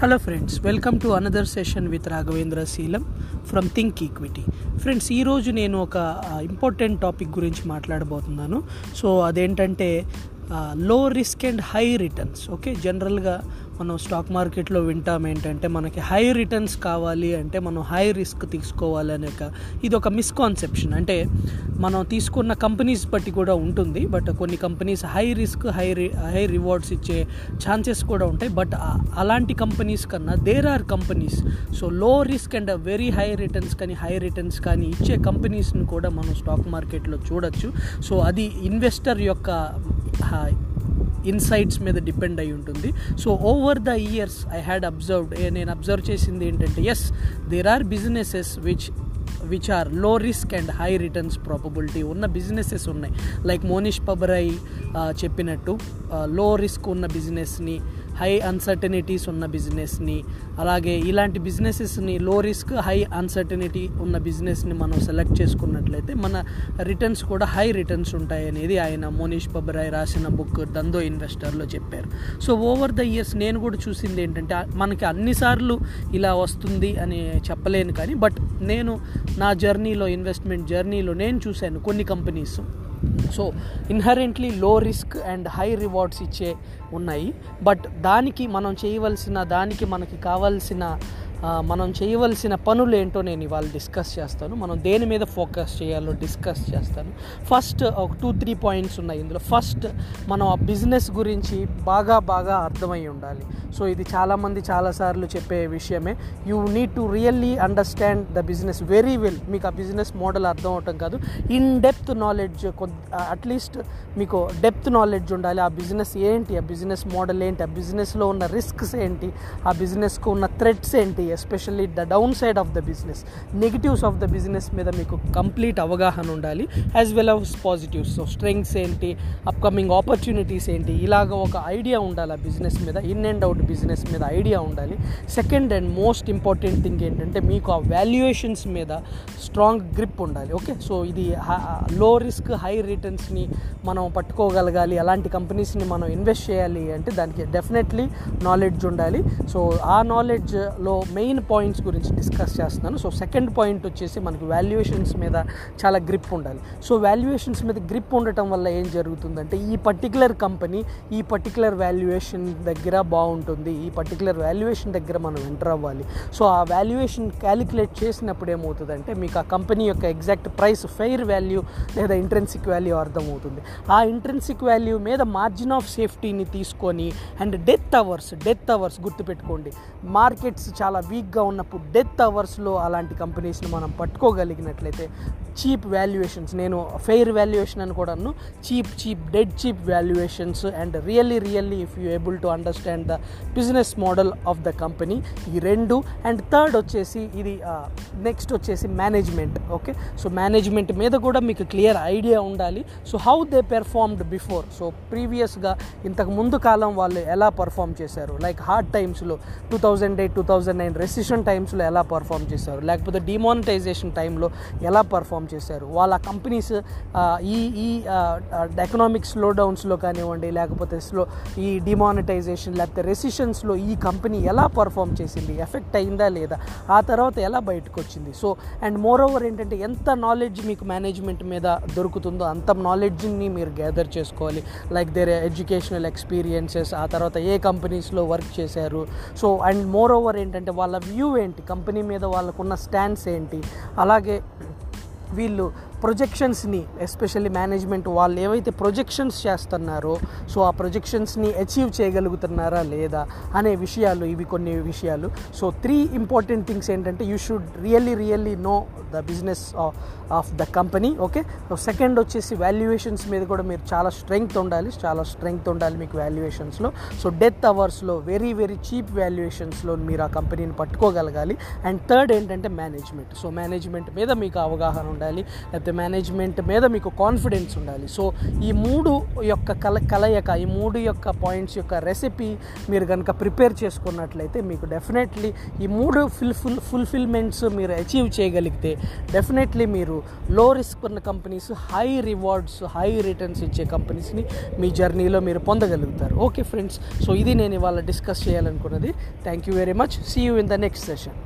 Hello friends welcome to another session with Raghavendra Seelam from Think Equity friends ఈరోజు నేను ఒక important topic గురించి మాట్లాడబోతున్నాను. సో అదేంటంటే low risk and high returns okay జనరల్గా మనం స్టాక్ మార్కెట్లో వింటాం ఏంటంటే మనకి హై రిటర్న్స్ కావాలి అంటే మనం హై రిస్క్ తీసుకోవాలి అనే ఒక ఇది ఒక మిస్కాన్సెప్షన్ అంటే మనం తీసుకున్న కంపెనీస్ బట్టి కూడా ఉంటుంది బట్ కొన్ని companies high risk high high rewards ఇచ్చే ఛాన్సెస్ కూడా ఉంటాయి. బట్ అలాంటి కంపెనీస్ కన్నా there are companies so low risk and very high returns కానీ హై రిటర్న్స్ కానీ ఇచ్చే కంపెనీస్ని కూడా మనం స్టాక్ మార్కెట్లో చూడొచ్చు. సో అది ఇన్వెస్టర్ యొక్క ఇన్సైట్స్ మీద డిపెండ్ అయి ఉంటుంది. So over the years I had observed నేను అబ్జర్వ్ చేసింది ఏంటంటే yes there are businesses which which are low risk and high returns probability ఉన్న బిజినెసెస్ ఉన్నాయి. లైక్ మోనిష్ పబరాయి చెప్పినట్టు లో రిస్క్ ఉన్న బిజినెస్ని హై అన్సర్టనిటీస్ ఉన్న బిజినెస్ని అలాగే ఇలాంటి బిజినెసెస్ని లో రిస్క్ హై అన్సర్టనిటీ ఉన్న బిజినెస్ని మనం సెలెక్ట్ చేసుకున్నట్లయితే మన రిటర్న్స్ కూడా హై రిటర్న్స్ ఉంటాయి అనేది ఆయన మోనీష్ పబ్రాయ్ రాసిన బుక్ దందో ఇన్వెస్టర్లో చెప్పారు. సో ఓవర్ ద ఇయర్స్ నేను కూడా చూసింది ఏంటంటే మనకి అన్నిసార్లు ఇలా వస్తుంది అని చెప్పలేను కానీ బట్ నేను నా జర్నీలో ఇన్వెస్ట్మెంట్ జర్నీలో నేను చూశాను కొన్ని companies so inherently low risk and high rewards ఇచ్చే ఉన్నాయి. బట్ దానికి మనం చేయవలసిన దానికి మనకి కావాల్సిన మనం చేయవలసిన పనులు ఏంటో నేను ఇవాళ డిస్కస్ చేస్తాను. మనం దేని మీద ఫోకస్ చేయాలో డిస్కస్ చేస్తాను. ఫస్ట్ ఒక టూ త్రీ పాయింట్స్ ఉన్నాయి ఇందులో. ఫస్ట్ మనం ఆ బిజినెస్ గురించి బాగా బాగా అర్థమై ఉండాలి. సో ఇది చాలామంది చాలాసార్లు చెప్పే విషయమే. You need to really understand the business very well మీకు ఆ బిజినెస్ మోడల్ అర్థం అవటం కాదు. In depth knowledge at least మీకు డెప్త్ నాలెడ్జ్ ఉండాలి. ఆ బిజినెస్ ఏంటి? ఆ బిజినెస్ మోడల్ ఏంటి? ఆ బిజినెస్లో ఉన్న రిస్క్స్ ఏంటి? ఆ బిజినెస్కు ఉన్న థ్రెడ్స్ ఏంటి? Especially the downside of the business negatives of the business మీద మీకు కంప్లీట్ అవగాహన ఉండాలి. As well as positives so strengths ఏంటి అప్కమింగ్ ఆపర్చునిటీస్ ఏంటి ఇలాగ ఒక ఐడియా ఉండాలి ఆ బిజినెస్ మీద ఇన్ అండ్ అవుట్ బిజినెస్ మీద ఐడియా ఉండాలి. Second and most important thing ఏంటంటే మీకు ఆ వాల్యుయేషన్స్ మీద స్ట్రాంగ్ గ్రిప్ ఉండాలి ఓకే? సో ఇది లో రిస్క్ హై రిటర్న్స్ని మనం పట్టుకోగలగాలి అలాంటి కంపెనీస్ని మనం ఇన్వెస్ట్ చేయాలి అంటే దానికి డెఫినెట్లీ నాలెడ్జ్ ఉండాలి. సో ఆ నాలెడ్జ్లో మెయిన్ పాయింట్స్ గురించి డిస్కస్ చేస్తున్నాను. సో సెకండ్ పాయింట్ వచ్చేసి మనకి వాల్యుయేషన్స్ మీద చాలా గ్రిప్ ఉండాలి. సో వాల్యుయేషన్స్ మీద గ్రిప్ ఉండటం వల్ల ఏం జరుగుతుందంటే ఈ పర్టికులర్ కంపెనీ ఈ పర్టికులర్ వాల్యుయేషన్ దగ్గర బాగుంటుంది. ఈ పర్టికులర్ వాల్యుయేషన్ దగ్గర మనం ఎంటర్ అవ్వాలి. సో ఆ వాల్యుయేషన్ క్యాలిక్యులేట్ చేసినప్పుడు ఏమవుతుందంటే మీకు ఆ కంపెనీ యొక్క ఎగ్జాక్ట్ ప్రైస్ ఫెయిర్ వాల్యూ లేదా ఇంట్రెన్సిక్ వాల్యూ అర్థమవుతుంది. ఆ ఇంట్రెన్సిక్ వాల్యూ మీద మార్జిన్ ఆఫ్ సేఫ్టీని తీసుకొని and death hours death hours గుర్తుపెట్టుకోండి. మార్కెట్స్ చాలా వీక్గా ఉన్నప్పుడు డెత్ అవర్స్లో అలాంటి కంపెనీస్ని మనం పట్టుకోగలిగినట్లయితే చీప్ వాల్యుయేషన్స్ నేను ఫెయిర్ వాల్యుయేషన్ అని కూడా అన్ను cheap cheap dead cheap valuations and really really if you able to understand the business model of the company ఈ రెండు. అండ్ థర్డ్ వచ్చేసి ఇది నెక్స్ట్ వచ్చేసి మేనేజ్మెంట్ ఓకే? సో మేనేజ్మెంట్ మీద కూడా మీకు క్లియర్ ఐడియా ఉండాలి. So how they performed before? So ప్రీవియస్గా ఇంతకు ముందు కాలం వాళ్ళు ఎలా పర్ఫామ్ చేశారు? లైక్ హార్డ్ టైమ్స్లో two thousand eight two thousand nine recession టైమ్స్లో ఎలా పర్ఫామ్ చేశారు? లేకపోతే డిమానిటైజేషన్ టైంలో ఎలా పర్ఫామ్ చేశారు. వాళ్ళ కంపెనీస్ ఈ ఈ ఎకనామిక్ స్లో డౌన్స్లో కానివ్వండి లేకపోతే స్లో ఈ డిమానిటైజేషన్ లేకపోతే రెసిషన్స్లో ఈ కంపెనీ ఎలా పర్ఫామ్ చేసింది ఎఫెక్ట్ అయిందా లేదా ఆ తర్వాత ఎలా బయటకు వచ్చింది సో అండ్ మోర్ ఓవర్ ఏంటంటే ఎంత నాలెడ్జ్ మీకు మేనేజ్మెంట్ మీద దొరుకుతుందో అంత నాలెడ్జ్ని మీరు గ్యాదర్ చేసుకోవాలి. లైక్ దేర్ ఎడ్యుకేషనల్ ఎక్స్పీరియన్సెస్ ఆ తర్వాత ఏ కంపెనీస్లో వర్క్ చేశారు. సో అండ్ మోర్ ఓవర్ ఏంటంటే వాళ్ళ వ్యూ ఏంటి కంపెనీ మీద వాళ్ళకున్న స్టాండ్స్ ఏంటి అలాగే వీళ్ళు ప్రొజెక్షన్స్ని ఎస్పెషల్లీ మేనేజ్మెంట్ వాళ్ళు ఏవైతే ప్రొజెక్షన్స్ చేస్తున్నారో సో ఆ ప్రొజెక్షన్స్ని అచీవ్ చేయగలుగుతున్నారా లేదా అనే విషయాలు ఇవి కొన్ని విషయాలు. సో త్రీ ఇంపార్టెంట్ థింగ్స్ ఏంటంటే you should really really know the business of the company okay? So second వచ్చేసి వాల్యుయేషన్స్ మీద కూడా మీరు చాలా స్ట్రెంగ్త్ ఉండాలి చాలా స్ట్రెంగ్త్ ఉండాలి మీకు వాల్యుయేషన్స్లో. సో డెత్ అవర్స్లో వెరీ వెరీ చీప్ వాల్యుయేషన్స్లో మీరు ఆ కంపెనీని పట్టుకోగలగాలి. అండ్ థర్డ్ ఏంటంటే మేనేజ్మెంట్. సో మేనేజ్మెంట్ మీద మీకు అవగాహన ఉండాలి లేకపోతే మేనేజ్మెంట్ మీద మీకు కాన్ఫిడెన్స్ ఉండాలి. సో ఈ మూడు యొక్క కల కలయిక ఈ మూడు యొక్క పాయింట్స్ యొక్క రెసిపీ మీరు కనుక ప్రిపేర్ చేసుకున్నట్లయితే మీకు డెఫినెట్లీ ఈ మూడు ఫుల్ ఫుల్ ఫుల్ఫిల్మెంట్స్ మీరు అచీవ్ చేయగలిగితే డెఫినెట్లీ మీరు లో రిస్క్ ఉన్న companies high rewards high returns ఇచ్చే కంపెనీస్ని మీ జర్నీలో మీరు పొందగలుగుతారు. ఓకే ఫ్రెండ్స్ సో ఇది నేను ఇవాళ discuss చేయాలనుకున్నది. Thank you very much. See you in the next session